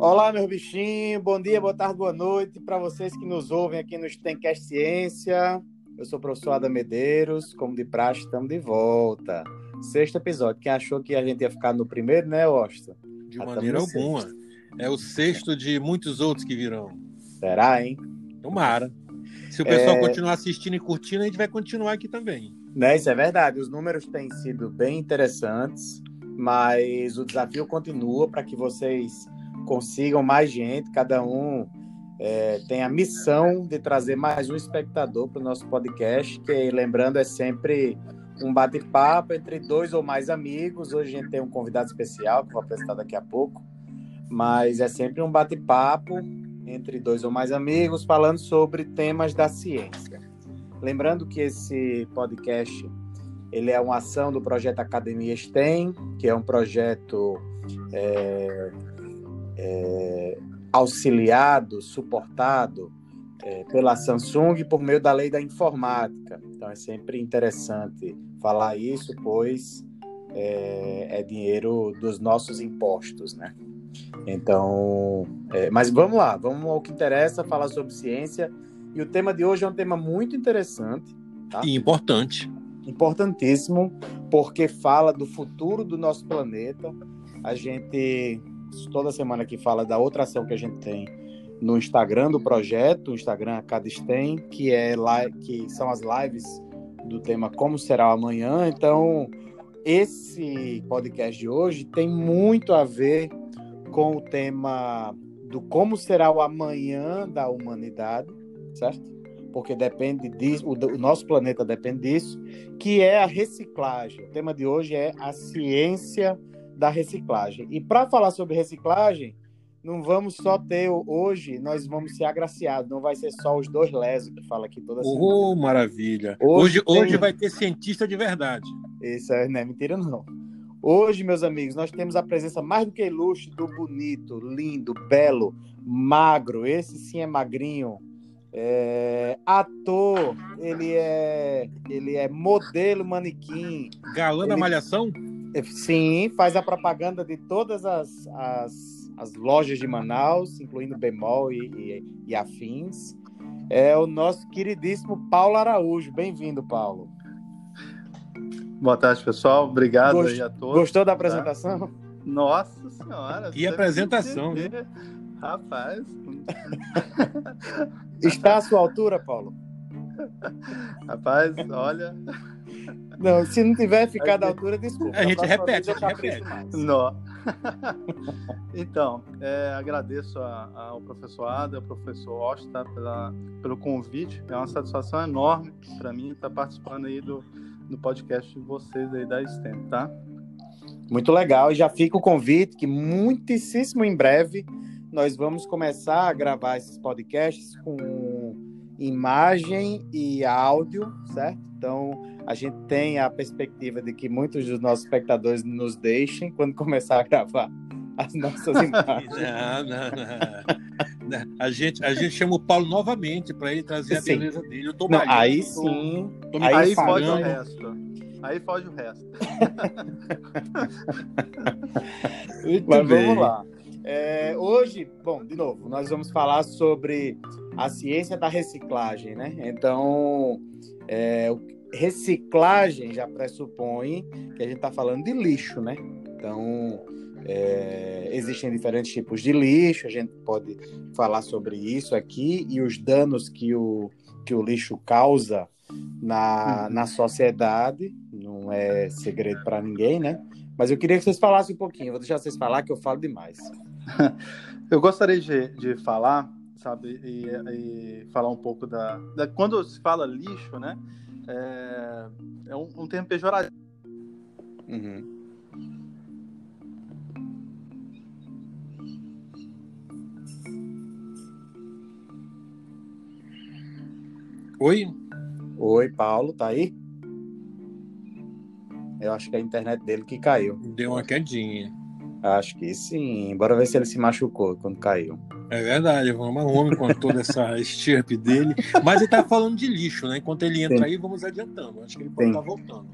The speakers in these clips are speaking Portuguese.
Olá, meus bichinhos. Bom dia, boa tarde, boa noite para vocês que nos ouvem aqui no Stencast Ciência. Eu sou o professor Adam Medeiros. Como de praxe, estamos de volta. Sexto episódio. Quem achou que a gente ia ficar no primeiro, né, Austin? De maneira alguma. É o sexto de muitos outros que virão. Será, hein? Tomara. Se o pessoal é... continuar assistindo e curtindo, a gente vai continuar aqui também. Né, isso é verdade. Os números têm sido bem interessantes, mas o desafio continua para que vocês consigam mais gente, cada um é, tem a missão de trazer mais um espectador para o nosso podcast, que lembrando é sempre um bate-papo entre dois ou mais amigos. Hoje a gente tem um convidado especial que vou apresentar daqui a pouco, mas é sempre um bate-papo entre dois ou mais amigos falando sobre temas da ciência. Lembrando que esse podcast ele é uma ação do projeto Academia STEM, que é um projeto é, é, auxiliado, suportado é, pela Samsung por meio da lei da informática. Então é sempre interessante falar isso, pois é, é dinheiro dos nossos impostos, né? Então, é, mas vamos lá, vamos ao que interessa, falar sobre ciência. E o tema de hoje é um tema muito interessante. Tá? E importante. Importantíssimo, porque fala do futuro do nosso planeta. A gente toda semana aqui fala da outra ação que a gente tem no Instagram do projeto, o Instagram Cadestem, que é lá que são as lives do tema Como será o amanhã. Então, esse podcast de hoje tem muito a ver com o tema do como será o amanhã da humanidade, certo? Porque depende disso, o, o nosso planeta depende disso, que é a reciclagem. O tema de hoje é a ciência da reciclagem. E para falar sobre reciclagem, não vamos só ter hoje, nós vamos ser agraciados, não vai ser só os dois lesos que fala aqui toda semana. Oh, maravilha. Hoje, hoje, tem... hoje vai ter cientista de verdade. Isso não é mentira, não. Hoje, meus amigos, nós temos a presença mais do que ilustre do bonito, lindo, belo, magro. Esse sim é magrinho. É... ator, ele é ele é modelo manequim. Galã ele... da malhação? Sim, faz a propaganda de todas as, as, as lojas de Manaus, incluindo Bemol e, e, e afins. É o nosso queridíssimo Paulo Araújo. Bem-vindo, Paulo. Boa tarde, pessoal. Obrigado Gost... aí a todos. Gostou da tá? apresentação? Tá? Nossa Senhora. Que apresentação, né? Rapaz. Está à sua altura, Paulo? Rapaz, olha. Não, se não tiver ficado à altura, desculpa. A gente repete, a gente repete. Não. então, é, agradeço a, ao professor Ada, ao professor Osta pela, pelo convite. É uma satisfação enorme para mim estar participando aí do, do podcast de vocês aí da STEM, tá? Muito legal. E já fica o convite que muitíssimo em breve nós vamos começar a gravar esses podcasts com imagem e áudio, certo? Então, a gente tem a perspectiva de que muitos dos nossos espectadores nos deixem quando começar a gravar as nossas imagens. Não, não, não. A gente, a gente chama o Paulo novamente para ele trazer sim. a beleza dele. Eu tô não, aí sim. Tô, tô aí, aí pode o resto. Aí foge o resto. Mas bem. vamos lá. É, hoje, bom, de novo, nós vamos falar sobre a ciência da reciclagem, né? Então, é, reciclagem já pressupõe que a gente está falando de lixo, né? Então, é, existem diferentes tipos de lixo, a gente pode falar sobre isso aqui e os danos que o, que o lixo causa na, uhum. na sociedade, não é segredo para ninguém, né? Mas eu queria que vocês falassem um pouquinho, vou deixar vocês falar que eu falo demais. eu gostaria de, de falar, sabe, e, e falar um pouco da, da, Quando se fala lixo, né? É, é um, um termo pejorativo. Uhum. Oi? Oi, Paulo, tá aí? Eu acho que é a internet dele que caiu. Deu uma quedinha. Acho que sim. Bora ver se ele se machucou quando caiu. É verdade, vamos homem com toda essa estirpe dele. Mas ele tá falando de lixo, né? Enquanto ele entra sim. aí, vamos adiantando. Acho que ele pode estar tá voltando.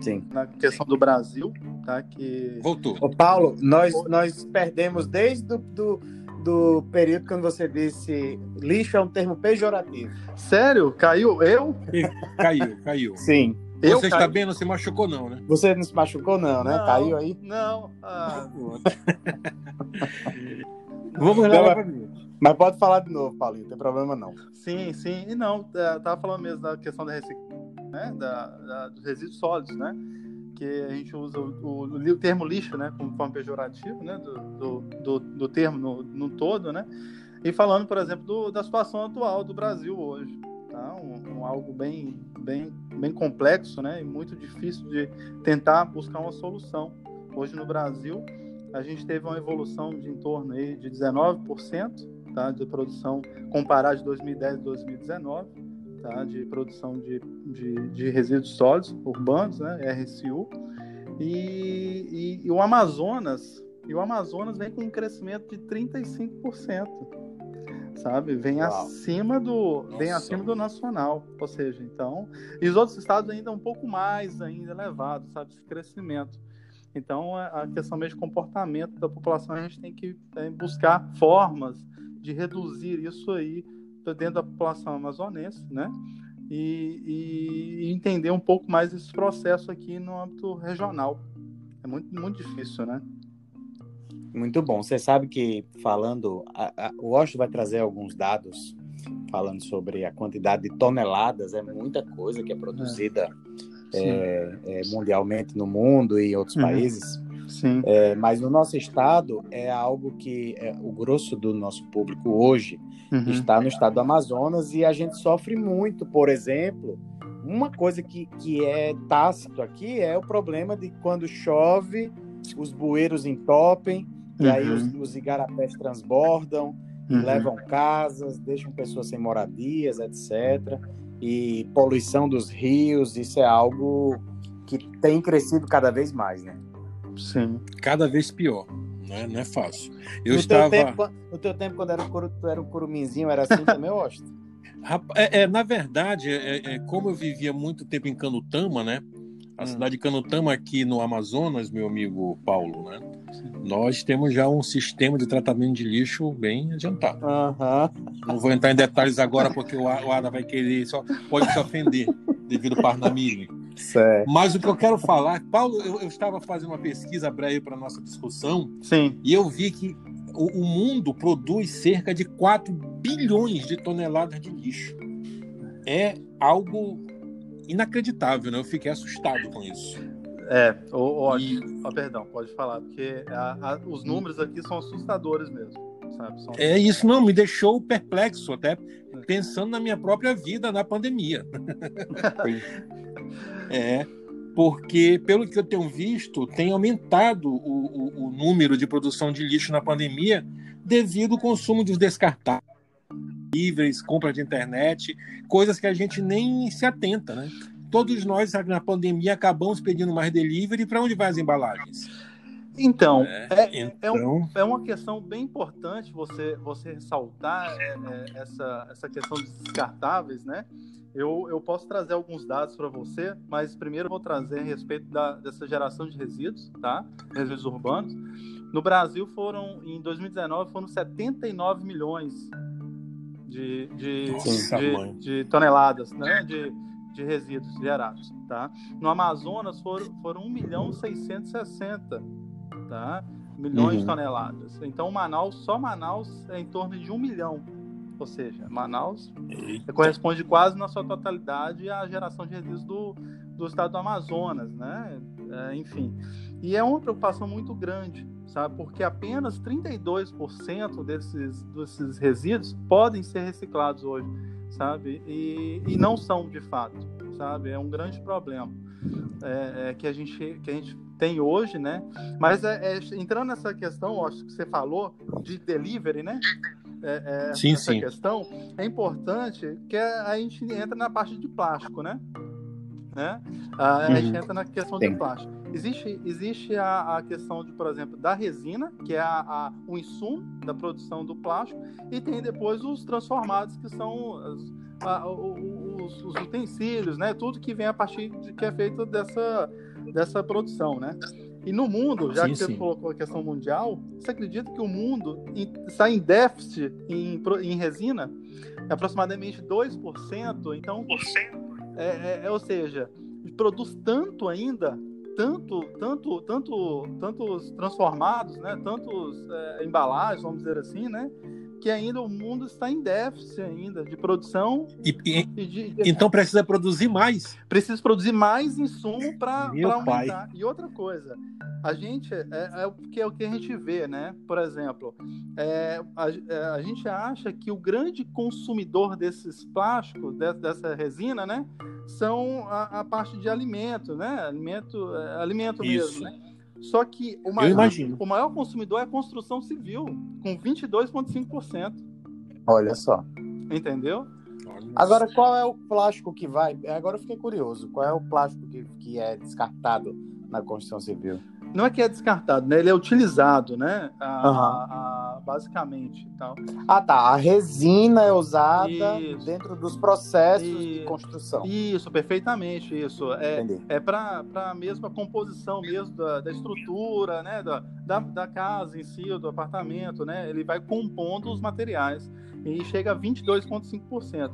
Sim. Na questão do Brasil, tá? Que Voltou. Ô, Paulo, nós, nós perdemos desde do, do, do período quando você disse lixo é um termo pejorativo. sério, caiu eu? Caiu, caiu. Sim. Eu Você está bem, não se machucou, não, né? Você não se machucou, não, né? Não, Caiu aí. Não. Ah, Vamos lá Não, novamente. Mas pode falar de novo, Paulinho, não tem problema não. sim, sim. E não, é, eu tava falando mesmo da questão da reciclagem, né? Da, da- dos resíduos sólidos, né? Que a gente usa o, o- o termo lixo, né? Como forma pejorativo, né? Do, do, do, do termo no, no todo, né? E falando, por exemplo, do- da situação atual do Brasil hoje, tá? Um, um algo bem, bem, bem complexo, né? E muito difícil de tentar buscar uma solução. Hoje no Brasil, a gente teve uma evolução de em torno aí de 19%, tá? De produção comparado de 2010 e 2019, tá? De produção de, de, de resíduos sólidos urbanos, né? RSU. E, e, e o Amazonas, e o Amazonas vem com um crescimento de 35%, sabe? Vem Uau. acima do, vem Nossa. acima do nacional, ou seja, então, e os outros estados ainda um pouco mais ainda elevado, sabe, esse crescimento. Então, a a questão mesmo de comportamento da população, a gente tem que eh, buscar formas de reduzir isso aí dentro da população amazonense, né? E, e- e entender um pouco mais esse processo aqui no âmbito regional. É muito, muito difícil, né? Muito bom. Você sabe que falando, a, a, o Washington vai trazer alguns dados falando sobre a quantidade de toneladas, é muita coisa que é produzida é, é, mundialmente no mundo e em outros Uhum. países. Sim. É, mas no nosso estado é algo que é, o grosso do nosso público hoje Uhum. está no estado do Amazonas e a gente sofre muito, por exemplo, uma coisa que, que é tácito aqui é o problema de quando chove, os bueiros entopem, e aí Uhum. os, os igarapés transbordam, Uhum. levam casas, deixam pessoas sem moradias, etc. E poluição dos rios, isso é algo que tem crescido cada vez mais, né? Sim. Cada vez pior. Né? Não é fácil. Eu no, estava. teu tempo, no teu tempo, quando era o, curu, tu era o curuminzinho, era assim também? Rapa- É, é, na verdade, é, é, como eu vivia muito tempo em Canutama, né? A Hum. cidade de Canutama aqui no Amazonas, meu amigo Paulo, né? Nós temos já um sistema de tratamento de lixo bem adiantado. Aham. Não vou entrar em detalhes agora porque o Ada vai querer, só pode se ofender devido ao Parnamiri. Certo. Mas o que eu quero falar, Paulo, eu, eu estava fazendo uma pesquisa breve para nossa discussão Sim. e eu vi que o, o mundo produz cerca de 4 bilhões de toneladas de lixo. É algo inacreditável, né? Eu fiquei assustado com isso. É, o, o, E- ó, perdão, pode falar, porque a- a- os números aqui são assustadores mesmo, sabe? São- É, isso não me deixou perplexo, até pensando na minha própria vida na pandemia. é, porque, pelo que eu tenho visto, tem aumentado o, o- o número de produção de lixo na pandemia devido ao consumo dos descartáveis, livres, compra de internet, coisas que a gente nem se atenta, né? Todos nós, na pandemia, acabamos pedindo mais delivery. Para onde vai as embalagens? Então, É, é, é, um- Então, é uma questão bem importante você, você ressaltar é, é, essa, essa questão dos descartáveis, né? Eu, eu posso trazer alguns dados para você, mas primeiro eu vou trazer a respeito da, dessa geração de resíduos, tá? Resíduos urbanos. No Brasil foram, em 2019, foram 79 milhões de, de, Nossa, de- de toneladas, né? De, de resíduos gerados, tá? No Amazonas foram, foram 1 milhão 660, tá? Milhões Uhum. de toneladas. Então Manaus, só Manaus é em torno de 1 milhão. Ou seja, Manaus corresponde quase na sua totalidade à geração de resíduos do, do estado do Amazonas, né? É, enfim. E é uma preocupação muito grande, sabe? Porque apenas 32% desses, desses resíduos podem ser reciclados hoje, sabe? E, e não são de fato, sabe? É um grande problema é, é, que, a gente, que a gente tem hoje, né? Mas é, é, entrando nessa questão, acho que você falou de delivery, né? É, é, Sim, essa sim. questão é importante que a gente entra na parte de plástico, né? Né? A, a gente Uhum. entra na questão Sim. de plástico. Existe, existe a, a questão de, por exemplo, da resina, que é a, a- o insumo da produção do plástico, e tem depois os transformados, que são as- a- os, os utensílios, né? Tudo que vem a partir de que é feito dessa, dessa produção, né? E no mundo, já sim, que você sim. colocou a questão mundial, você acredita que o mundo está em déficit em, em resina? É aproximadamente 2%. Então, é, é, é, ou seja, produz tanto ainda, tanto, tanto, tanto, tantos transformados, né? tantos é, embalagens, vamos dizer assim, né? Que ainda o mundo está em déficit ainda de produção. E, e, de, de... Então precisa produzir mais. Precisa produzir mais insumo para aumentar. Pai. E outra coisa, a gente é, é, o que é o que a gente vê, né? Por exemplo, é, a, é, a, gente acha que o grande consumidor desses plásticos, de, dessa resina, né, são a, a, parte de alimento, né? Alimento, é, alimento Isso. mesmo, né? Só que o maior, o maior consumidor é a construção civil, com 22,5%. Olha só. Entendeu? Agora, qual é o plástico que vai? Agora eu fiquei curioso. Qual é o plástico que, que é descartado na construção civil? não é que é descartado, né? Ele é utilizado, né? A, uhum. a, a, basicamente. Tal. Ah, tá. A resina é usada isso. dentro dos processos de construção. Isso, perfeitamente. Isso. É, é para a mesma composição mesmo da, da estrutura, né? Da, da, da, casa em si, do apartamento, né? Ele vai compondo os materiais e chega a 22,5%.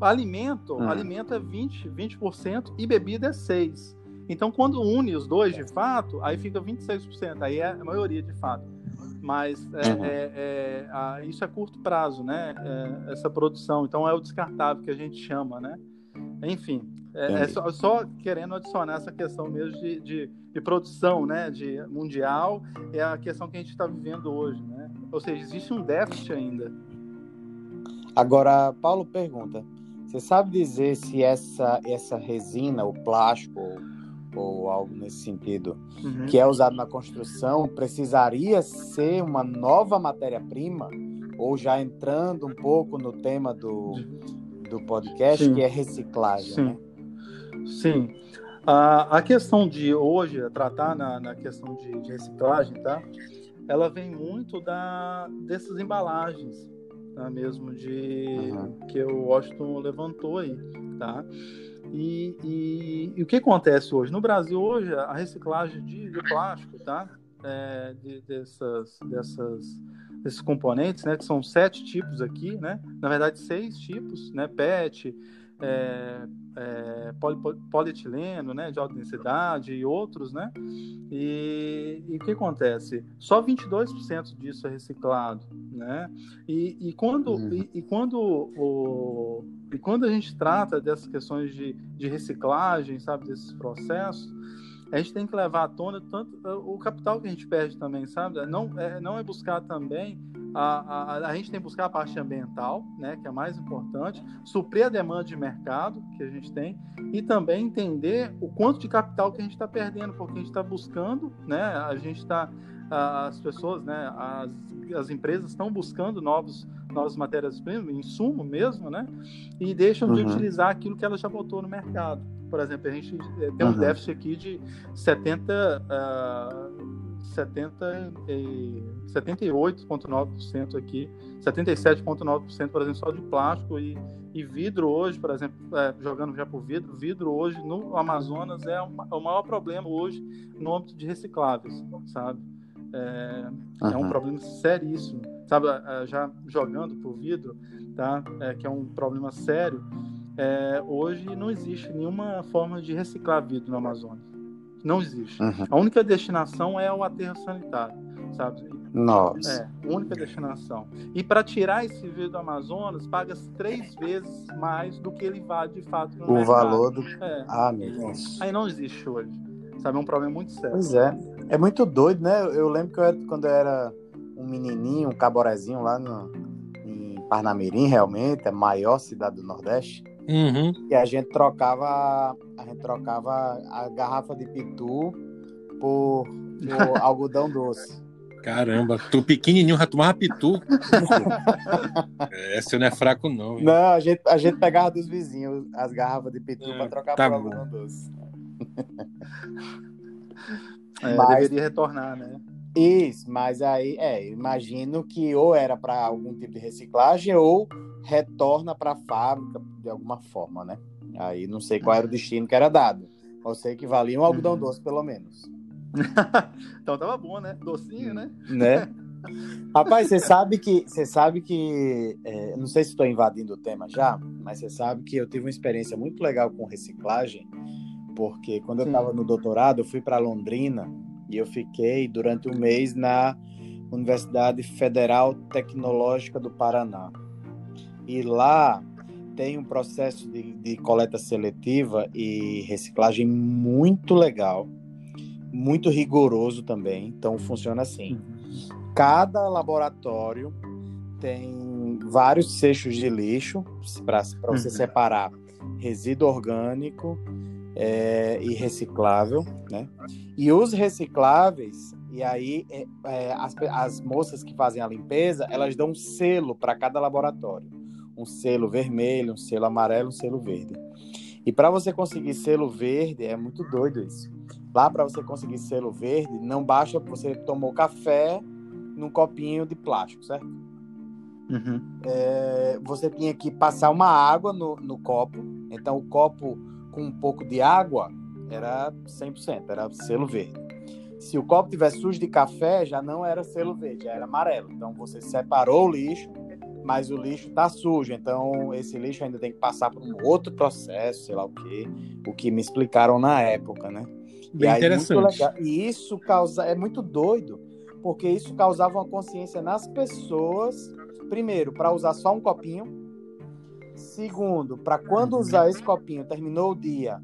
Alimento, hum. alimento é 20%, 20% e bebida é 6%. Então, quando une os dois de fato, aí fica 26%, aí é a maioria de fato. Mas é, uhum. é, é, a, isso é curto prazo, né? É, essa produção. Então, é o descartável que a gente chama, né? Enfim, é, é só, só, querendo adicionar essa questão mesmo de, de, de, produção, né? De mundial, é a questão que a gente está vivendo hoje, né? Ou seja, existe um déficit ainda. Agora, Paulo pergunta: você sabe dizer se essa, essa resina, o plástico, ou algo nesse sentido, uhum. que é usado na construção, precisaria ser uma nova matéria-prima, ou já entrando um pouco no tema do, do podcast, Sim. que é reciclagem. Sim. Né? Sim. A, a questão de hoje, tratar na, na questão de, de reciclagem, tá? Ela vem muito da, dessas embalagens, tá? mesmo de uhum. que o Washington levantou aí, tá? E, e, e, o que acontece hoje? No Brasil, hoje, a reciclagem de, de plástico, tá? É, de, dessas, dessas, desses componentes, né? Que são sete tipos aqui, né? Na verdade, seis tipos, né? PET, é, é, poli, polietileno, né, de alta densidade e outros, né? E, e o que acontece? Só 22% disso é reciclado, né? E, e quando, uhum. e, e, quando o, e quando a gente trata dessas questões de, de reciclagem, sabe, desses processos, a gente tem que levar à tona tanto o capital que a gente perde também, sabe? Não é, não é buscar também a, a, a, gente tem que buscar a parte ambiental, né, que é mais importante, suprir a demanda de mercado que a gente tem e também entender o quanto de capital que a gente está perdendo, porque a gente está buscando, né, a gente está, as pessoas, né, as, as empresas estão buscando novos, novas matérias-primas, insumo mesmo, né, e deixam uhum. de utilizar aquilo que ela já botou no mercado. Por exemplo, a gente eh, tem um uhum. déficit aqui de 70... Uh, 78,9% aqui, 77,9%, por exemplo, só de plástico e, e vidro hoje, por exemplo, é, jogando já por vidro, vidro hoje no Amazonas é, uma, é o maior problema hoje no âmbito de recicláveis, sabe? É, uhum. é um problema seríssimo, sabe? É, já jogando por vidro, tá? É, que é um problema sério. É, hoje não existe nenhuma forma de reciclar vidro no Amazonas. Não existe. Uhum. A única destinação é o aterro sanitário, sabe? Nossa. É, única destinação. E para tirar esse vidro do Amazonas, paga-se três vezes mais do que ele vale de fato no O mercado. valor do. É. Ah, meu Deus. Aí não existe hoje. Sabe? É um problema muito sério. Pois é. É muito doido, né? Eu lembro que eu era, quando eu era um menininho, um caborezinho lá no, em Parnamirim, realmente, a maior cidade do Nordeste. Uhum. E a gente trocava a gente trocava a garrafa de pitu por, por algodão doce. Caramba, tu pequenininho já tomava pitu. Esse não é fraco, não. Não, a gente, a gente pegava dos vizinhos as garrafas de pitu é, para trocar tá por bom. algodão doce. É, mas, deveria retornar, né? Isso, mas aí, é, imagino que ou era para algum tipo de reciclagem ou retorna para a fábrica de alguma forma, né? Aí não sei qual era o destino que era dado. Eu sei que valia um algodão uhum. doce, pelo menos. então tava bom, né? Docinho, né? Né? Rapaz, você sabe que. Você sabe que. É, não sei se estou invadindo o tema já, mas você sabe que eu tive uma experiência muito legal com reciclagem, porque quando eu estava no doutorado, eu fui para Londrina e eu fiquei durante um mês na Universidade Federal Tecnológica do Paraná. E lá tem um processo de, de coleta seletiva e reciclagem muito legal, muito rigoroso também. Então funciona assim. Cada laboratório tem vários seixos de lixo para você uhum. separar resíduo orgânico é, e reciclável, né? E os recicláveis, e aí é, é, as, as moças que fazem a limpeza, elas dão um selo para cada laboratório. Um selo vermelho, um selo amarelo, um selo verde. E para você conseguir selo verde, é muito doido isso. Lá, para você conseguir selo verde, não basta você tomou café num copinho de plástico, certo? Uhum. É, você tinha que passar uma água no, no copo. Então, o copo com um pouco de água era 100%, era selo verde. Se o copo tivesse sujo de café, já não era selo verde, já era amarelo. Então, você separou o lixo, mas o lixo está sujo. Então, esse lixo ainda tem que passar por um outro processo, sei lá o quê, o que me explicaram na época, né? Bem e aí, interessante. E isso causa, é muito doido, porque isso causava uma consciência nas pessoas, primeiro, para usar só um copinho, segundo, para quando usar esse copinho, terminou o dia,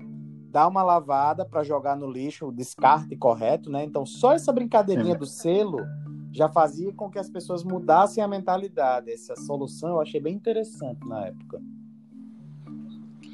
dar uma lavada para jogar no lixo, o descarte correto, né? Então, só essa brincadeirinha do selo já fazia com que as pessoas mudassem a mentalidade. Essa solução eu achei bem interessante na época.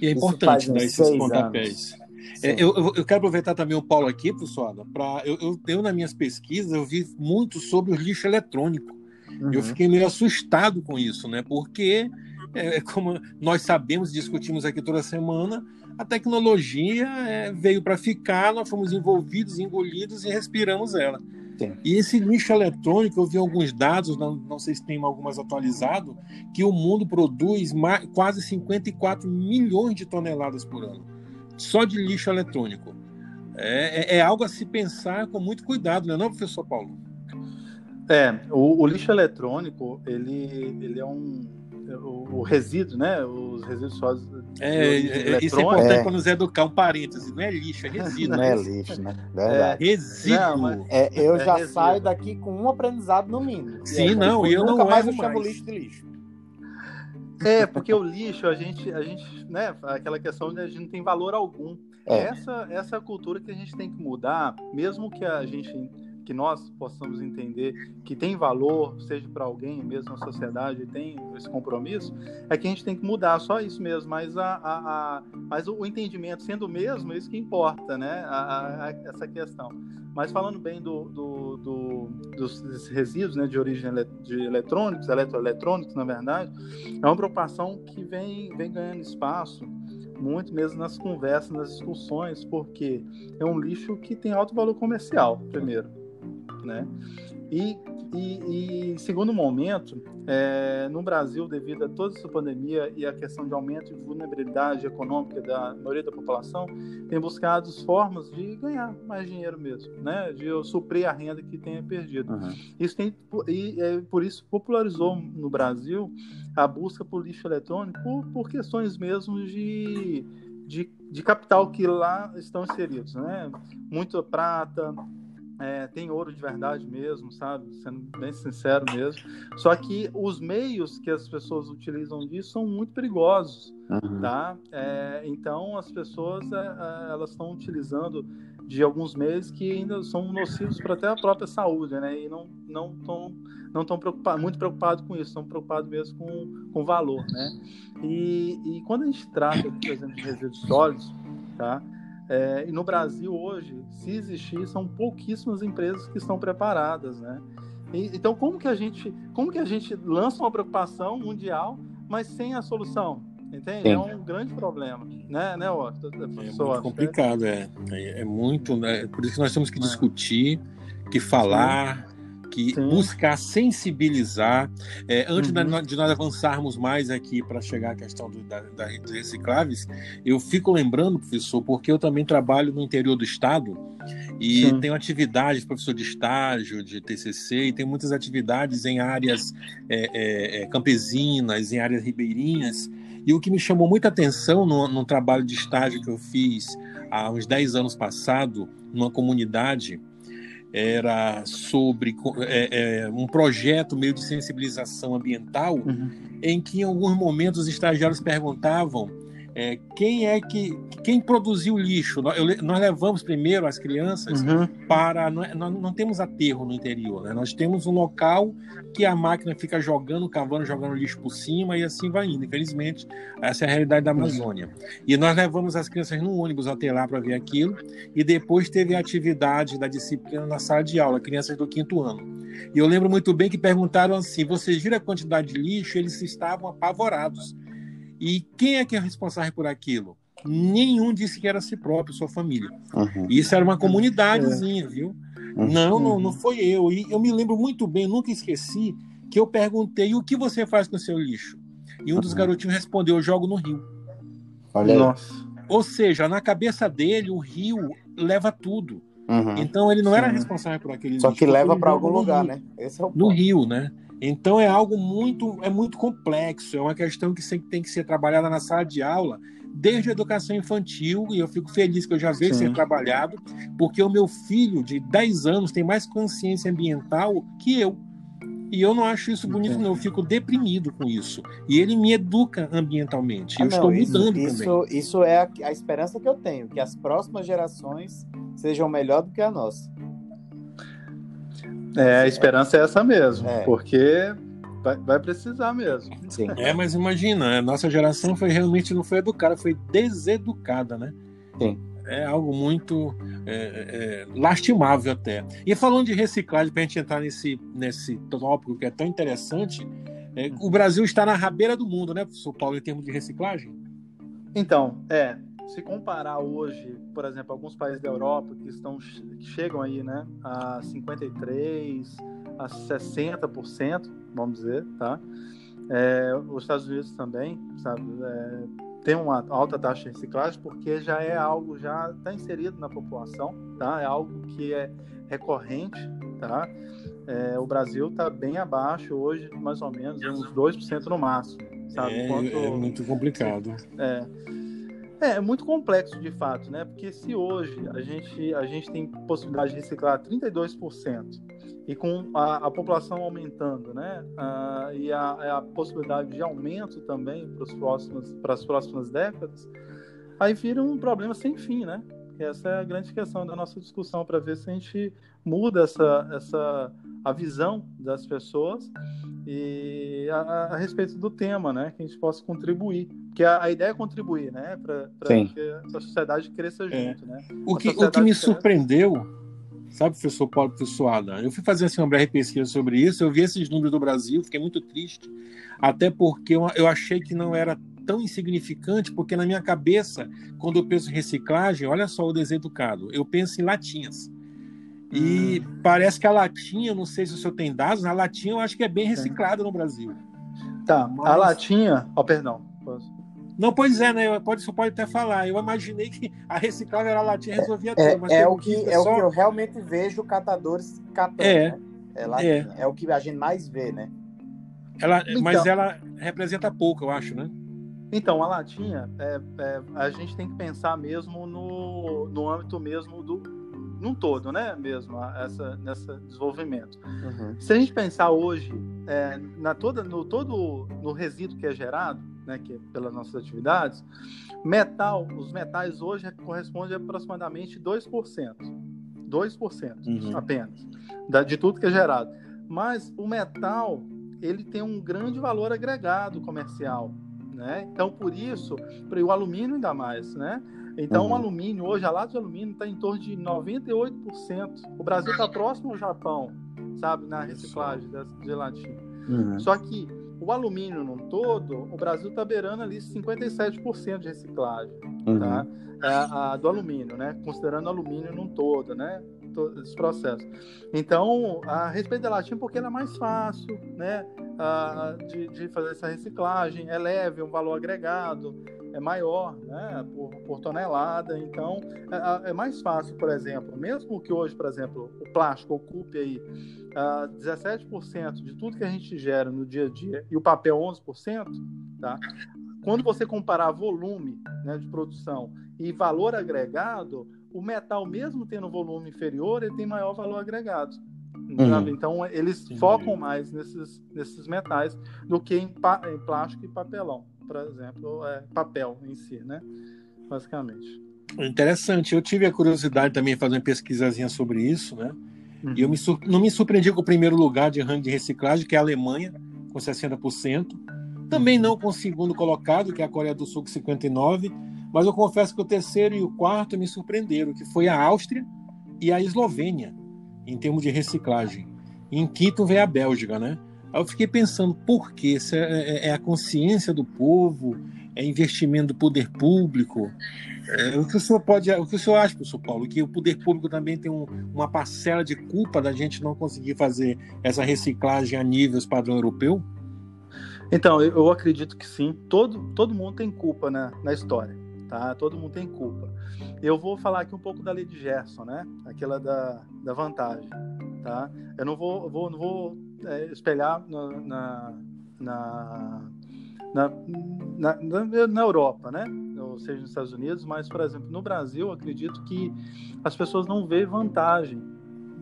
E é importante dar esses pontapés. É, eu, eu, quero aproveitar também o Paulo aqui, professor, para eu, eu, eu, nas minhas pesquisas, eu vi muito sobre o lixo eletrônico. Uhum. Eu fiquei meio assustado com isso, né? Porque, é, é como nós sabemos, discutimos aqui toda semana, a tecnologia é, veio para ficar, nós fomos envolvidos, engolidos e respiramos ela. E esse lixo eletrônico, eu vi alguns dados, não, não sei se tem algumas atualizados, que o mundo produz mais, quase 54 milhões de toneladas por ano só de lixo eletrônico. É, é, é, algo a se pensar com muito cuidado, não é, não, professor Paulo? É, o, o lixo eletrônico, ele, ele é um. O, o resíduo, né? Os resíduos sólidos. É, é isso é importante é. para nos educar um parêntese. Não é lixo, é resíduo. Não é lixo, né? Verdade. É, resíduo. Não, mas, é, eu já resíduo. saio daqui com um aprendizado no mínimo. Sim, não, e eu nunca não mais eu chamo lixo de lixo. É, porque o lixo, a gente, a gente, né, aquela questão de a gente não tem valor algum. É. Essa, essa é cultura que a gente tem que mudar, mesmo que a gente que nós possamos entender que tem valor, seja para alguém, mesmo na sociedade, tem esse compromisso, é que a gente tem que mudar, só isso mesmo. Mas, a, a, a mas o entendimento sendo o mesmo, é isso que importa, né? A, essa questão. Mas falando bem do, do, do, dos resíduos né, de origem de eletrônicos, eletroeletrônicos, na verdade, é uma preocupação que vem, vem ganhando espaço muito mesmo nas conversas, nas discussões, porque é um lixo que tem alto valor comercial, primeiro né? E, e, e segundo momento, é, no Brasil, devido a toda essa pandemia e a questão de aumento de vulnerabilidade econômica da maioria da população, tem buscado formas de ganhar mais dinheiro mesmo, né? De suprir a renda que tenha perdido. Uhum. Isso tem e é, por isso popularizou no Brasil a busca por lixo eletrônico por, por questões mesmo de, de, de capital que lá estão inseridos, né? Muita prata, é, tem ouro de verdade mesmo, sabe? Sendo bem sincero mesmo. Só que os meios que as pessoas utilizam disso são muito perigosos, uhum. tá? É, então as pessoas é, é elas estão utilizando de alguns meios que ainda são nocivos para até a própria saúde, né? E não não estão não estão preocupados, muito preocupados com isso, estão preocupados mesmo com com valor, né? E, e quando a gente trata, por exemplo, de resíduos sólidos, tá? É, e no Brasil hoje, se existir, são pouquíssimas empresas que estão preparadas, né? E, então, como que a gente, como que a gente lança uma preocupação mundial, mas sem a solução? Entende? Sim. É um grande problema, né, né, Otto? É muito complicado, é. É, é muito, né? Por isso que nós temos que é. discutir, que falar, que Sim. buscar sensibilizar. É, antes uhum. de nós avançarmos mais aqui para chegar à questão do, da, da, dos recicláveis, eu fico lembrando, professor, porque eu também trabalho no interior do estado E Sim. tenho atividades, professor de estágio, de TCC, e tem muitas atividades em áreas é, é, é, campesinas, em áreas ribeirinhas. E o que me chamou muita atenção no, no trabalho de estágio que eu fiz há uns 10 anos passado, numa comunidade, era sobre é, é, um projeto meio de sensibilização ambiental, uhum. em que em alguns momentos os estagiários perguntavam é, quem é que quem produziu o lixo? Nós, eu, nós levamos primeiro as crianças uhum. para nós, nós, não temos aterro no interior, né? Nós temos um local que a máquina fica jogando, cavando, jogando lixo por cima e assim vai indo. Infelizmente, essa é a realidade da Amazônia. Uhum. E nós levamos as crianças no ônibus até lá para ver aquilo e depois teve a atividade da disciplina na sala de aula, crianças do quinto ano. E eu lembro muito bem que perguntaram assim: vocês viram a quantidade de lixo? Eles estavam apavorados e quem é que é responsável por aquilo? Nenhum disse que era si próprio, sua família. Uhum. Isso era uma comunidadezinha, viu? Uhum. Não, não, não foi eu. E eu me lembro muito bem, nunca esqueci, que eu perguntei o que você faz com o seu lixo. E um uhum. dos garotinhos respondeu: eu jogo no rio. Olha Nossa. Ou seja, na cabeça dele, o rio leva tudo. Uhum. Então ele não Sim. era responsável por aquele Só lixo. Só que leva para algum lugar, rio. né? Esse é o No rio, né? Então é algo muito, é muito complexo, é uma questão que sempre tem que ser trabalhada na sala de aula, desde a educação infantil, e eu fico feliz que eu já vejo Sim. ser trabalhado, porque o meu filho de 10 anos tem mais consciência ambiental que eu. E eu não acho isso bonito, não. Eu fico deprimido com isso. E ele me educa ambientalmente. Ah, eu não, estou mudando isso, também. Isso, isso é a, a esperança que eu tenho, que as próximas gerações sejam melhor do que a nossa. É, a esperança é essa mesmo, é. porque vai, vai, precisar mesmo. Sim. É, mas imagina, a nossa geração foi realmente não foi educada, foi deseducada, né? Sim. É algo muito é, é, lastimável até. E falando de reciclagem, para a gente entrar nesse, nesse tópico que é tão interessante, é, o Brasil está na rabeira do mundo, né, professor Paulo, em termos de reciclagem? Então, é, se comparar hoje, por exemplo, alguns países da Europa que estão que chegam aí, né, a 53, a 60%, vamos dizer, tá? É, os Estados Unidos também, sabe, é, tem uma alta taxa de reciclagem porque já é algo já está inserido na população, tá? É algo que é recorrente, tá? É, o Brasil está bem abaixo hoje, mais ou menos, uns 2% no máximo, sabe? É, Quanto, é muito complicado. É. É, é muito complexo de fato, né? Porque se hoje a gente, a gente tem possibilidade de reciclar 32% e com a, a população aumentando, né? Ah, e a, a, possibilidade de aumento também para, os próximos, para as próximas décadas, aí vira um problema sem fim, né? Essa é a grande questão da nossa discussão para ver se a gente muda essa, essa a visão das pessoas e a, a, respeito do tema, né? Que a gente possa contribuir. Porque a, a ideia é contribuir, né? Para que a sociedade cresça é. junto, é. né? O que, o que me cresce... surpreendeu, sabe, professor Paulo Pessoada? Eu fui fazer assim, uma breve pesquisa sobre isso, eu vi esses números do Brasil, fiquei muito triste, até porque eu, eu achei que não era tão insignificante, porque na minha cabeça, quando eu penso em reciclagem, olha só o deseducado, eu penso em latinhas. E hum. parece que a latinha, não sei se o senhor tem dados, a latinha eu acho que é bem reciclada no Brasil. Tá, Mas... a latinha. Ó, oh, perdão. Não, pois é, né? Pode, você pode até falar. Eu imaginei que a reciclável era a latinha resolvia é, tudo. Mas é, o que, é só... o que eu realmente vejo catadores catando. É, né? é, latinha. é. é o que a gente mais vê, né? Ela, então, mas ela representa pouco, eu acho, né? Então, a latinha, é, é, a gente tem que pensar mesmo no, no âmbito mesmo do, num todo, né, mesmo, essa, nessa desenvolvimento. Uhum. Se a gente pensar hoje é, na toda, no todo no resíduo que é gerado, né, que é pelas nossas atividades, metal, os metais hoje correspondem a aproximadamente 2%. 2% uhum. apenas, da, de tudo que é gerado. Mas o metal, ele tem um grande valor agregado comercial, né? Então, por isso, o alumínio ainda mais, né? Então, uhum. o alumínio, hoje, a lata de alumínio está em torno de 98%. O Brasil está próximo ao Japão, sabe, na reciclagem de gelatina. Uhum. Só que o alumínio no todo, o Brasil está beirando ali 57% de reciclagem, uhum. tá? É, a, do alumínio, né? Considerando o alumínio no todo, né? Esse processo. Então, a respeito da latinha, porque ela é mais fácil, né? de, de fazer essa reciclagem, é leve, um valor agregado, é maior né, por, por tonelada, então é, é, mais fácil, por exemplo, mesmo que hoje, por exemplo, o plástico ocupe aí uh, 17% de tudo que a gente gera no dia a dia e o papel 11%, tá? quando você comparar volume né, de produção e valor agregado, o metal, mesmo tendo volume inferior, ele tem maior valor agregado. Uhum. Então, eles focam mais nesses, nesses metais do que em, em plástico e papelão, por exemplo, é, papel em si, né? Basicamente. Interessante. Eu tive a curiosidade também de fazer uma pesquisazinha sobre isso, né? Uhum. E eu me não me surpreendi com o primeiro lugar de ranking de reciclagem, que é a Alemanha, com 60%. Também não com o segundo colocado, que é a Coreia do Sul, com 59%. Mas eu confesso que o terceiro e o quarto me surpreenderam, que foi a Áustria e a Eslovênia, em termos de reciclagem. Em quinto veio a Bélgica, né? Aí eu fiquei pensando, por quê? Isso é, é, é a consciência do povo? É investimento do poder público? É, o que o senhor pode, o que o senhor acha, professor Paulo, que o poder público também tem um, uma parcela de culpa da gente não conseguir fazer essa reciclagem a nível padrão europeu? Então, eu acredito que sim. Todo, todo mundo tem culpa na, na história tá? Todo mundo tem culpa. Eu vou falar aqui um pouco da lei de Gerson, né? Aquela da, da vantagem, tá? Eu não vou, vou, não vou é, espelhar na na, na, na, na, na Europa, né? Ou seja, nos Estados Unidos, mas, por exemplo, no Brasil, acredito que as pessoas não veem vantagem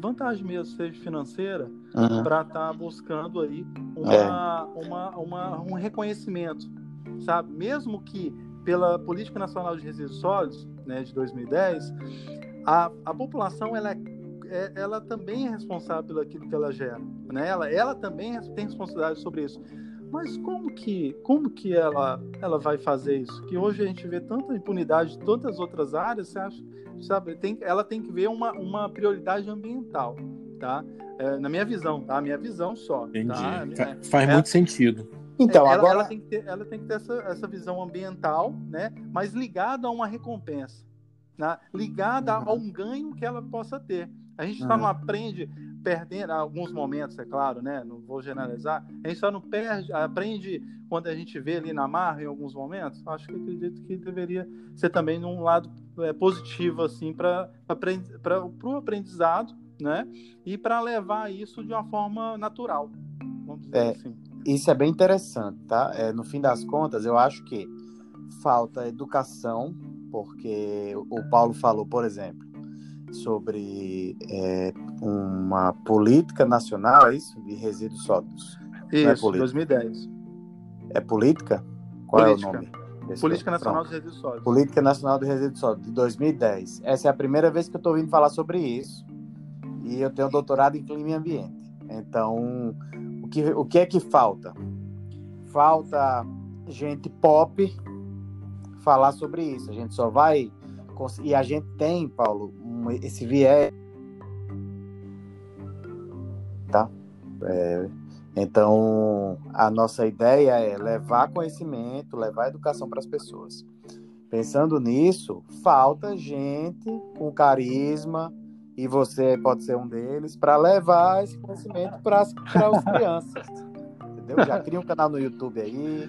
vantagem mesmo, seja financeira, uhum. para estar tá buscando aí uma, é. uma, uma, um reconhecimento, sabe? Mesmo que pela Política Nacional de Resíduos Sólidos, né, de 2010, a, a população ela, é, ela também é responsável pelo aquilo que ela gera, né? Ela, ela também tem responsabilidade sobre isso. Mas como que, como que ela, ela vai fazer isso? Que hoje a gente vê tanta impunidade de tantas outras áreas, você acha, sabe? Tem, ela tem que ver uma, uma prioridade ambiental, tá? É, na minha visão, tá? Minha visão só. Entendi. Tá? Faz é, muito sentido. Então, ela, agora... ela tem que ter, ela tem que ter essa, essa visão ambiental, né? mas ligada a uma recompensa, né? ligada uhum. a um ganho que ela possa ter. A gente só uhum. não aprende perdendo alguns momentos, é claro, né? Não vou generalizar. A gente só não perde, aprende quando a gente vê ali na marra em alguns momentos. Acho que acredito que deveria ser também num lado é, positivo assim para o aprendizado, né? E para levar isso de uma forma natural, vamos dizer é, assim isso é bem interessante, tá? É, no fim das contas, eu acho que falta educação, porque o Paulo falou, por exemplo, sobre é, uma política nacional, é isso? De resíduos sólidos. Isso, é 2010. É política? Qual política. é o nome? Desse política Nacional dos Resíduos Sólidos. Política Nacional dos Resíduos Sólidos, de 2010. Essa é a primeira vez que eu estou ouvindo falar sobre isso. E eu tenho doutorado em clima e ambiente. Então, o que, o que é que falta? Falta gente pop falar sobre isso. A gente só vai. E a gente tem, Paulo, esse viés. Tá? É, então, a nossa ideia é levar conhecimento, levar educação para as pessoas. Pensando nisso, falta gente com carisma, e você pode ser um deles, para levar esse conhecimento para as crianças. Entendeu? Já cria um canal no YouTube aí.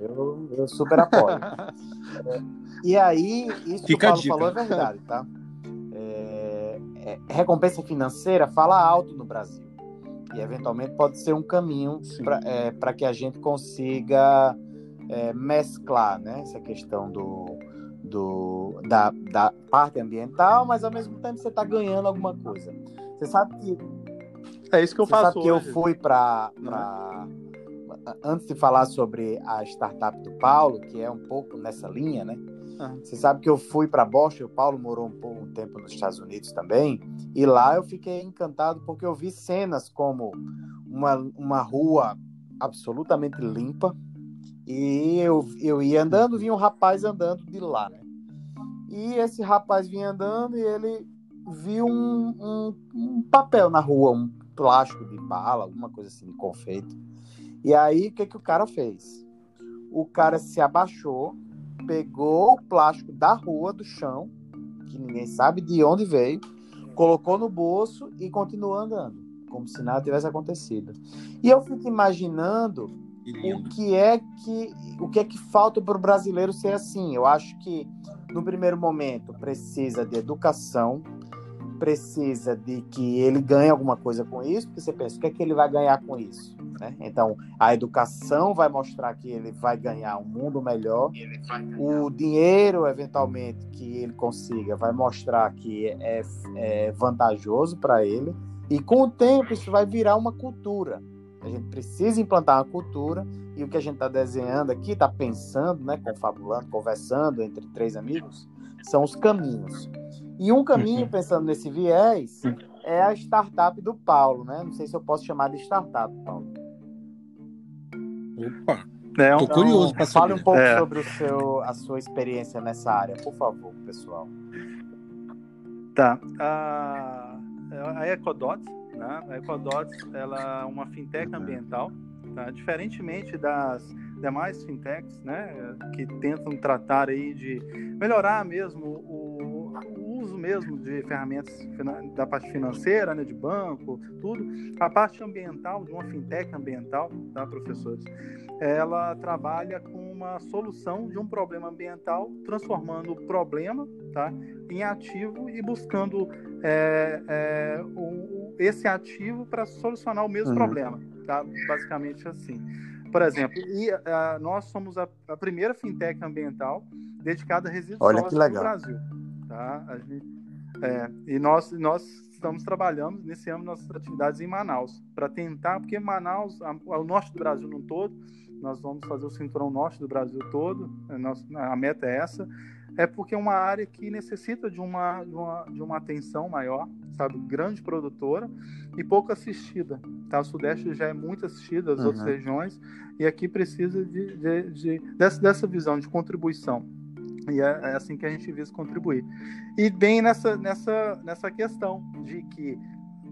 Eu, eu super apoio. É, e aí, isso Fica que o Paulo falou é verdade, tá? É, é, recompensa financeira fala alto no Brasil. E eventualmente pode ser um caminho para é, que a gente consiga é, mesclar né, essa questão do, do, da, da parte ambiental, mas ao mesmo tempo você está ganhando alguma coisa. Você sabe que. É isso que eu faço. Sabe que hoje. eu fui para. Pra... Antes de falar sobre a startup do Paulo, que é um pouco nessa linha, né? Uhum. Você sabe que eu fui para Boston, o Paulo morou um, pouco, um tempo nos Estados Unidos também, e lá eu fiquei encantado porque eu vi cenas como uma, uma rua absolutamente limpa, e eu, eu ia andando, vinha um rapaz andando de lá, né? E esse rapaz vinha andando e ele viu um, um, um papel na rua, um plástico de bala, alguma coisa assim, de confeito. E aí, o que, que o cara fez? O cara se abaixou, pegou o plástico da rua, do chão, que ninguém sabe de onde veio, colocou no bolso e continuou andando, como se nada tivesse acontecido. E eu fico imaginando o que é que o que é que falta para o brasileiro ser assim? Eu acho que no primeiro momento precisa de educação, precisa de que ele ganhe alguma coisa com isso, porque você pensa, o que é que ele vai ganhar com isso? Né? Então, a educação vai mostrar que ele vai ganhar um mundo melhor, o dinheiro, eventualmente, que ele consiga, vai mostrar que é, é vantajoso para ele, e com o tempo isso vai virar uma cultura. A gente precisa implantar uma cultura e o que a gente está desenhando aqui, está pensando, né, confabulando, conversando entre três amigos, são os caminhos. E um caminho, uhum. pensando nesse viés, é a startup do Paulo, né? Não sei se eu posso chamar de startup, Paulo. Opa! É, Tô então, curioso para Fale um pouco é. sobre o seu, a sua experiência nessa área, por favor, pessoal. Tá. A, a Ecodots, né? A Ecodots, ela é uma fintech ambiental, tá? Diferentemente das demais fintechs, né? Que tentam tratar aí de melhorar mesmo o, mesmo de ferramentas da parte financeira, né, de banco, tudo. A parte ambiental, de uma fintech ambiental, tá, professores? Ela trabalha com uma solução de um problema ambiental, transformando o problema tá, em ativo e buscando é, é, o, esse ativo para solucionar o mesmo uhum. problema. Tá? Basicamente assim. Por exemplo, e, uh, nós somos a, a, primeira fintech ambiental dedicada a resíduos sólidos no Brasil. Tá? Gente, é, e nós, nós estamos trabalhando, iniciamos nossas atividades em Manaus, para tentar, porque Manaus, o norte do Brasil no todo, nós vamos fazer o cinturão norte do Brasil todo, a, a meta é essa, é porque é uma área que necessita de uma, de uma, de uma atenção maior, sabe, grande produtora e pouco assistida, tá? O Sudeste já é muito assistido, as uhum. outras regiões, e aqui precisa de, de, de, dessa, dessa visão de contribuição. E é, é, assim que a gente visa contribuir. E bem nessa, nessa, nessa questão de que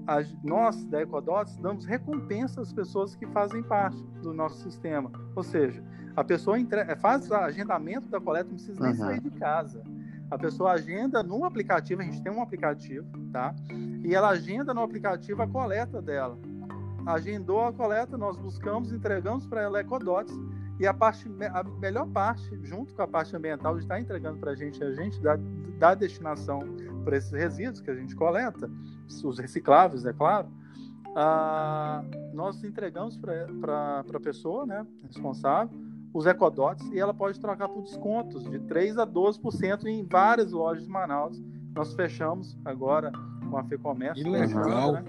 a, nós, da Ecodots, damos recompensa às pessoas que fazem parte do nosso sistema. Ou seja, a pessoa entre, é, faz agendamento da coleta, não precisa nem uhum. sair de casa. A pessoa agenda no aplicativo, a gente tem um aplicativo, tá? E ela agenda no aplicativo a coleta dela. Agendou a coleta, nós buscamos, entregamos para ela Ecodots e a parte, a melhor parte, junto com a parte ambiental, está entregando para a gente, a gente da, da destinação para esses resíduos que a gente coleta, os recicláveis, é claro, ah, nós entregamos para a pessoa né, responsável os ecodotes e ela pode trocar por descontos de 3 a 12% em várias lojas de Manaus. Nós fechamos agora com a FEComércio. Que legal! Né,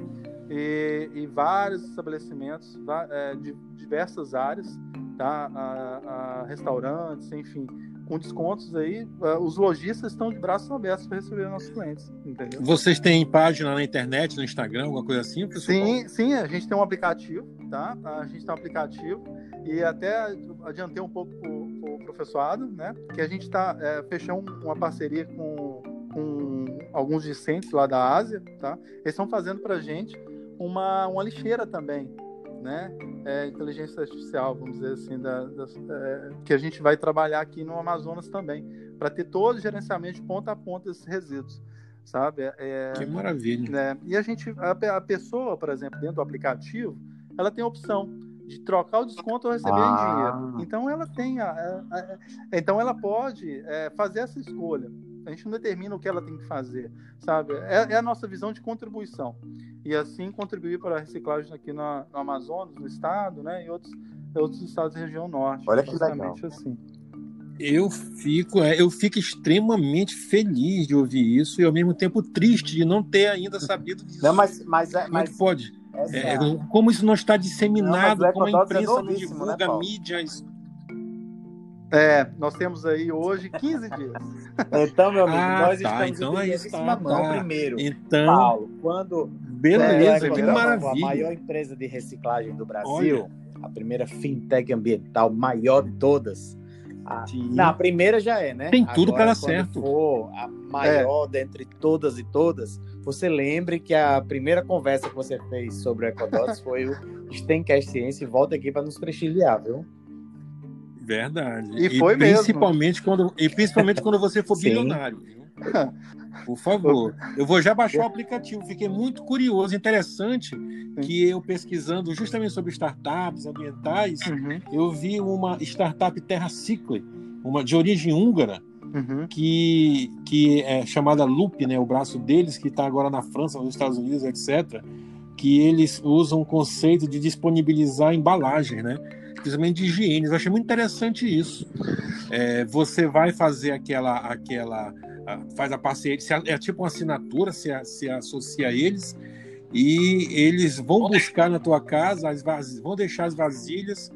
e, e vários estabelecimentos é, de diversas áreas tá? a, a restaurantes, enfim, com descontos aí, os lojistas estão de braços abertos para receber nossos clientes, entendeu? Vocês têm página na internet, no Instagram, alguma coisa assim? Sim, sim, a gente tem um aplicativo, tá? A gente tem um aplicativo e até adiantei um pouco para o professorado, né? Que a gente está é, fechando uma parceria com, com alguns discentes lá da Ásia, tá? Eles estão fazendo para a gente uma, uma lixeira também, né, é, inteligência artificial, vamos dizer assim, da, da é, que a gente vai trabalhar aqui no Amazonas também, para ter todo o gerenciamento de ponta a ponta desses resíduos, sabe? É, é que maravilha. Né? E a gente, a, a, pessoa, por exemplo, dentro do aplicativo, ela tem a opção de trocar o desconto ou receber ah. em dinheiro. Então ela tem, a, a, então ela pode é, fazer essa escolha. A gente não determina o que ela tem que fazer, sabe? É, é a nossa visão de contribuição. E assim contribuir para a reciclagem aqui no, no Amazonas, no estado, né? E outros, outros estados da região norte. Olha que legal. assim. Eu fico, é, eu fico extremamente feliz de ouvir isso e ao mesmo tempo triste de não ter ainda sabido disso. Não, mas, mas, é, mas, mas pode. É, é, como isso não está disseminado, não, como a imprensa não divulga, né, mídia, isso é, nós temos aí hoje 15 dias. Então, meu amigo, ah, nós tá, estamos então em está, mão tá. primeiro. Então, Paulo, quando beleza, que maravilha. A maior empresa de reciclagem do Brasil, Olha. a primeira fintech ambiental maior de todas. A, não, a primeira já é, né? Tem tudo para dar certo. For a maior é. dentre todas e todas, você lembre que a primeira conversa que você fez sobre o Ecodots foi o Stencast Ciência. Volta aqui para nos prestigiar, viu? Verdade. E, e foi principalmente mesmo. Quando, e principalmente quando você for bilionário. Por favor. Eu vou já baixar o aplicativo. Fiquei muito curioso, interessante, que eu pesquisando justamente sobre startups ambientais, uhum. eu vi uma startup Terra Cycle, uma de origem húngara, uhum. que, que é chamada Loop, né, o braço deles, que está agora na França, nos Estados Unidos, etc., que eles usam o conceito de disponibilizar embalagem, né? Principalmente de higiene. Eu achei muito interessante isso. É, você vai fazer aquela, aquela, faz a parceria, é tipo uma assinatura, se, se associa a eles e eles vão buscar na tua casa, as vaz... vão deixar as vasilhas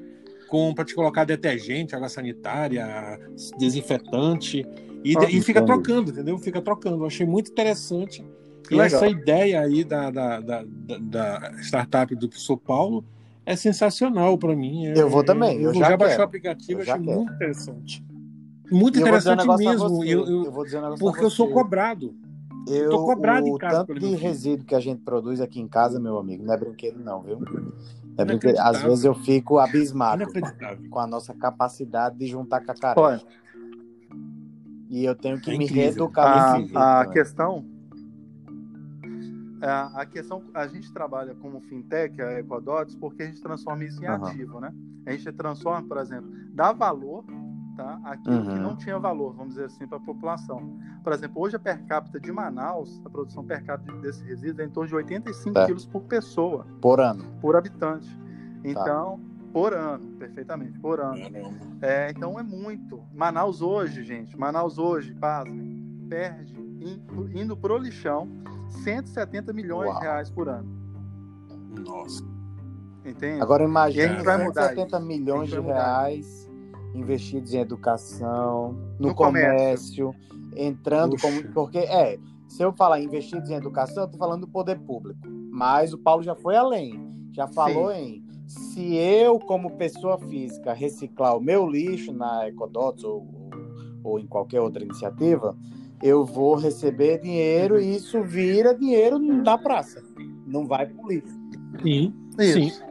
com para te colocar detergente, água sanitária, desinfetante e, ah, e fica trocando, entendeu? Fica trocando. Eu achei muito interessante. E Legal. essa ideia aí da, da, da, da, startup do São Paulo é sensacional para mim. É, eu vou também. Eu, eu já, já baixei o aplicativo, eu achei quero. muito interessante. Muito interessante um mesmo. Eu, eu, eu, vou dizer um porque eu sou cobrado. Eu tô cobrado o em casa. Tanto de resíduo que a gente produz aqui em casa, meu amigo, não é brinquedo, não, viu? É brinquedo. Às vezes eu fico abismado com a nossa capacidade de juntar cacaré. E eu tenho que é me reeducar. A, a questão a, questão, a gente trabalha como fintech, a Ecodots, porque a gente transforma isso em uhum. ativo, né? A gente transforma, por exemplo, dá valor tá? aquilo uhum. que não tinha valor, vamos dizer assim, para a população. Por exemplo, hoje a per capita de Manaus, a produção per capita desse resíduo é em torno de 85 é. quilos por pessoa. Por ano. Por habitante. Tá. Então, tá. por ano, perfeitamente, por ano. É, então é muito. Manaus hoje, gente, Manaus hoje, pasmem, perde, indo, indo pro lixão, 170 milhões Uau. de reais por ano. Nossa. Entende? Agora imagine 170 milhões de reais investidos em educação, no, no comércio, comércio, entrando como. Porque, é, se eu falar investidos em educação, eu tô falando do poder público. Mas o Paulo já foi além. Já falou Sim. em se eu, como pessoa física, reciclar o meu lixo na Ecodots ou, ou em qualquer outra iniciativa, eu vou receber dinheiro e isso vira dinheiro da praça. Não vai pro lixo. Sim, isso. sim.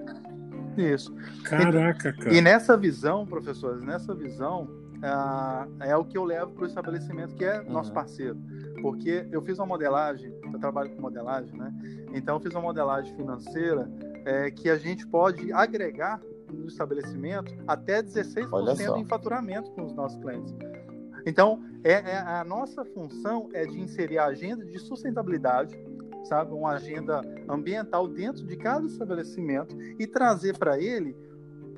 Isso. Caraca, cara. E nessa visão, professores, nessa visão, é, é o que eu levo para o estabelecimento, que é nosso uhum. parceiro. Porque eu fiz uma modelagem, eu trabalho com modelagem, né? Então, eu fiz uma modelagem financeira é, que a gente pode agregar no estabelecimento até 16% em faturamento com os nossos clientes. Então, é, é, a nossa função é de inserir a agenda de sustentabilidade, sabe, uma agenda ambiental dentro de cada estabelecimento e trazer para ele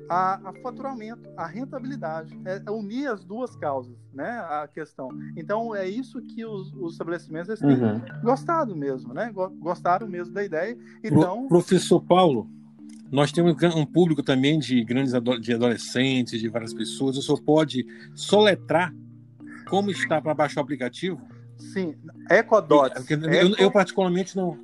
a, a, faturamento, a rentabilidade, é, é, unir as duas causas, né, a questão. Então é isso que os, os estabelecimentos têm uhum. gostado mesmo, né, gostaram mesmo da ideia. Então, professor Paulo, nós temos um público também de grandes de adolescentes, de várias pessoas. O senhor pode soletrar como está para baixar o aplicativo? Sim, EcoDots. Eu, eu, eu, particularmente não.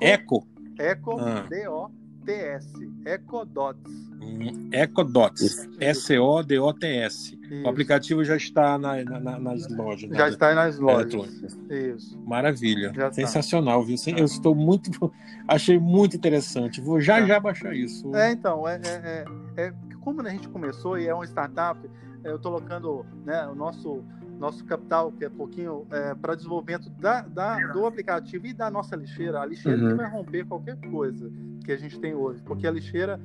Eco. Sim, Eco. Ah. D-O-T-S. EcoDots. Hum, EcoDots. S-O-D-O-T-S. O aplicativo já está na, na, nas lojas. Já está nas lojas. Isso. Maravilha. Já Sensacional, viu? Eu estou muito. Achei muito interessante. Vou já já baixar isso. É, então. É, é, é, é como a gente começou e é uma startup eu estou colocando né, o nosso nosso capital, que é pouquinho, é, para desenvolvimento da, da, do aplicativo e da nossa lixeira. A lixeira uhum. que vai romper qualquer coisa que a gente tem hoje, porque a lixeira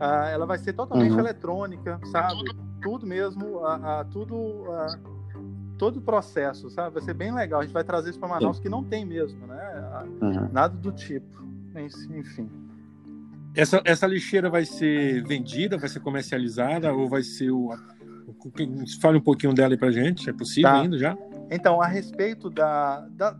ah, ela vai ser totalmente uhum. eletrônica, sabe? Tudo mesmo, a, a tudo, a, todo o processo, sabe? Vai ser bem legal. A gente vai trazer isso para Manaus Sim. que não tem mesmo, né? Uhum. Nada do tipo. Enfim. Essa, essa lixeira vai ser vendida, vai ser comercializada ou vai ser o, Fale um pouquinho dela aí pra gente, é possível tá. ainda já? Então, a respeito da, da,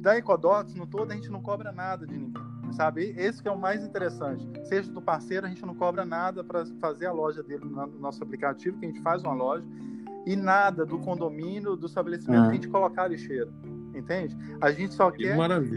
da Ecodots, no todo, a gente não cobra nada de ninguém, sabe? Esse que é o mais interessante. Seja do parceiro, a gente não cobra nada para fazer a loja dele no nosso aplicativo, que a gente faz uma loja, e nada do condomínio, do estabelecimento, ah. a gente colocar a lixeira entende? A gente só que quer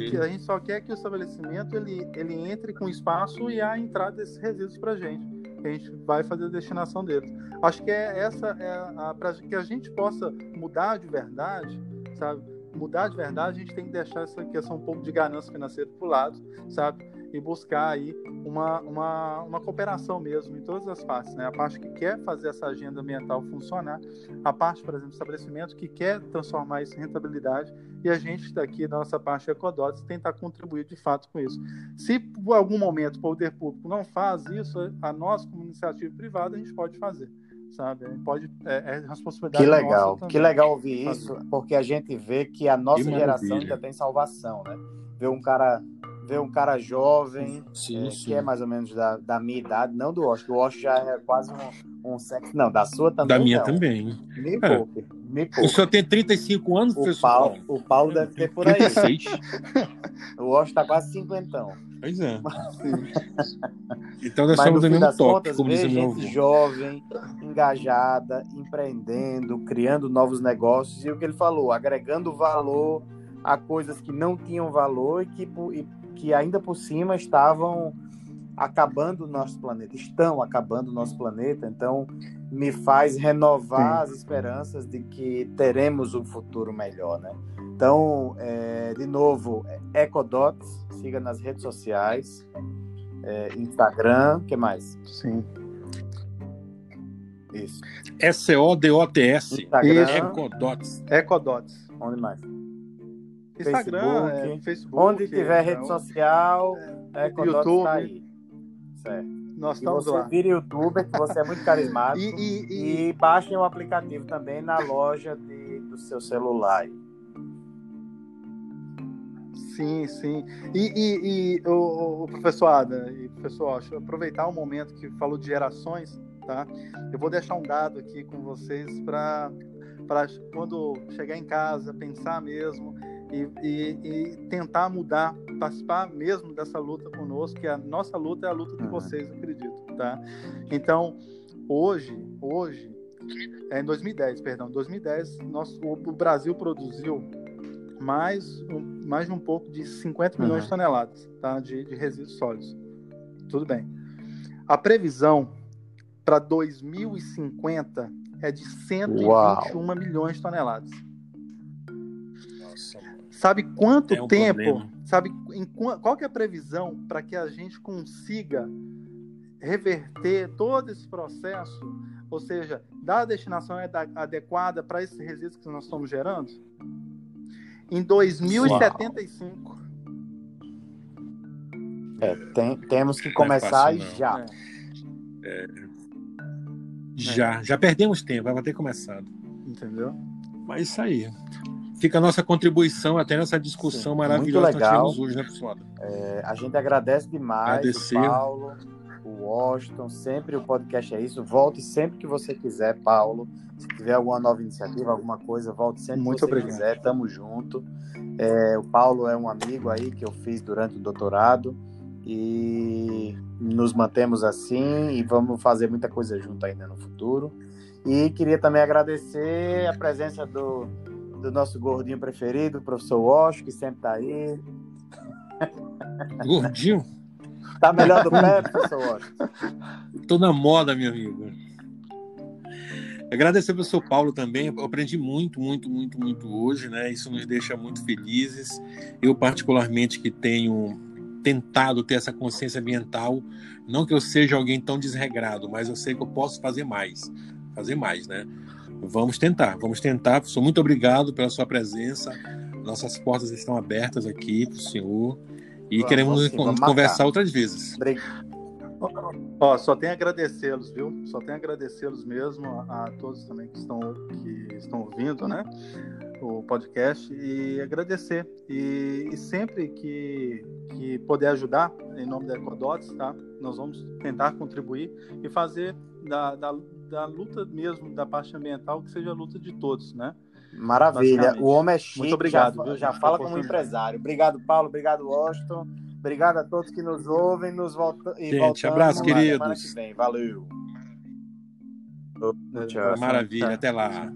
que a gente só quer que o estabelecimento ele, ele entre com espaço e a entrada desses resíduos para gente que a gente vai fazer a destinação deles. Acho que é essa é a, para que a gente possa mudar de verdade, sabe? Mudar de verdade, a gente tem que deixar essa questão um pouco de ganância financeira para o lado, sabe? e buscar aí uma, uma, uma cooperação mesmo em todas as partes, né? A parte que quer fazer essa agenda ambiental funcionar, a parte, por exemplo, do estabelecimento que quer transformar isso em rentabilidade e a gente daqui da nossa parte Ecodots tentar contribuir de fato com isso. Se por algum momento o poder público não faz isso, a nós como iniciativa privada a gente pode fazer sabe? Pode, é, é responsabilidade Que legal, que legal ouvir fazer. isso, porque a gente vê que a nossa geração ainda tem salvação, né? Ver um cara ver um cara jovem, sim, é, sim. que é mais ou menos da, da minha idade, não do Osh. O Osh já é quase um, um sexo. Não, da sua também. Da minha não. também. Me é. poupe, me poupe. O senhor tem 35 anos, o pessoal? Paulo, o Paulo deve ter por aí. 36. o Osh tá quase 50. Pois é. então nós estamos no mesmo toque, como diz meu gente jovem, engajada, empreendendo, criando novos negócios e o que ele falou, agregando valor a coisas que não tinham valor e que, e que ainda por cima estavam acabando o nosso planeta, estão acabando o nosso planeta, então me faz renovar Sim. as esperanças de que teremos um futuro melhor, né? Então, é, de novo, Ecodots, siga nas redes sociais, é, Instagram, que mais? Sim. Isso. S-O-D-O-T-S. Instagram. Ecodots. Ecodots. Onde mais? Instagram, Facebook, é, Facebook onde tiver rede então, social, é, YouTube. Tá aí. Certo. Nós estamos você lá. vira youtuber, que você é muito carismático. E, e, e... e baixem o aplicativo também na loja de, do seu celular. Sim, sim. E, e, o, o, professor Ada e professor Osh, aproveitar o momento que falou de gerações, tá? Eu vou deixar um dado aqui com vocês para quando chegar em casa, pensar mesmo e, e, tentar mudar, participar mesmo dessa luta conosco, que a nossa luta é a luta de vocês, acredito, tá? Então, hoje, hoje, é em 2010, perdão, 2010, nosso, o, o Brasil produziu mais, um, mais de um pouco de 50 milhões uhum. de toneladas tá? de, de resíduos sólidos. Tudo bem. A previsão para 2050 é de 121 Uau. milhões de toneladas. Sabe quanto é um tempo? Problema. Sabe em, qual que é a previsão para que a gente consiga reverter todo esse processo, ou seja, dar a destinação adequada para esses resíduos que nós estamos gerando? Em 2075. É, tem, temos que começar é fácil, já. É. É. Já, já perdemos tempo, vai ter começado. Entendeu? Mas isso aí fica a nossa contribuição até nessa discussão Sim, maravilhosa que nós tivemos hoje, né, pessoal? É, a gente agradece demais Agradecer. o Paulo, o Washington, sempre o podcast é isso. Volte sempre que você quiser, Paulo. Se tiver alguma nova iniciativa, alguma coisa, volte sempre Muito que você obrigado. quiser, tamo junto. É, o Paulo é um amigo aí que eu fiz durante o doutorado e nos mantemos assim e vamos fazer muita coisa junto ainda no futuro. E queria também agradecer a presença do do nosso gordinho preferido, o professor Walsh, que sempre tá aí. Gordinho? Tá melhor do pé, professor Walsh? Tô na moda, meu amigo. Agradecer ao professor Paulo também. Eu aprendi muito, muito, muito, muito hoje, né? Isso nos deixa muito felizes. Eu, particularmente, que tenho tentado ter essa consciência ambiental, não que eu seja alguém tão desregrado, mas eu sei que eu posso fazer mais. Fazer mais, né? Vamos tentar, vamos tentar. Professor, muito obrigado pela sua presença. Nossas portas estão abertas aqui para o senhor e vamos, queremos sim, conversar outras vezes. Obrigado. Ó, só tenho a agradecê-los, viu? Só tenho a agradecê-los mesmo a, a, todos também que estão, que estão ouvindo, né? O podcast e agradecer. E, e sempre que, que puder ajudar, em nome da Ecodots, tá? Nós vamos tentar contribuir e fazer da, da, da luta mesmo, da parte ambiental, que seja a luta de todos, né? Maravilha. O homem é chique. Muito obrigado. Já, viu, já fala como empresário. Obrigado, Paulo. Obrigado, Washington. Obrigado a todos que nos ouvem. Nos volta... e Gente, abraço, queridos. Que vem. Valeu. Tchau. Maravilha. Até lá.